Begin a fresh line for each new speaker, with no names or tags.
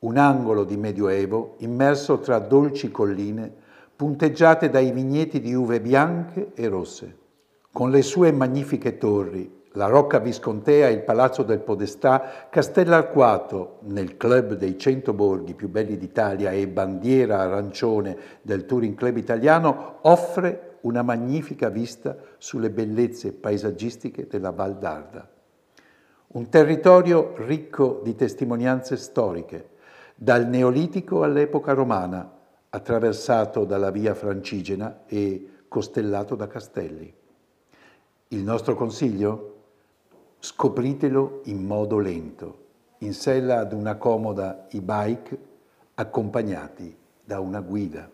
un angolo di medioevo immerso tra dolci colline punteggiate dai vigneti di uve bianche e rosse. Con le sue magnifiche torri, la Rocca Viscontea, il Palazzo del Podestà, Castellarquato, nel club dei cento borghi più belli d'Italia e bandiera arancione del Touring Club italiano, offre una magnifica vista sulle bellezze paesaggistiche della Val d'Arda. Un territorio ricco di testimonianze storiche, dal Neolitico all'epoca romana, attraversato dalla via Francigena e costellato da castelli. Il nostro consiglio? Scopritelo in modo lento, in sella ad una comoda e-bike accompagnati da una guida.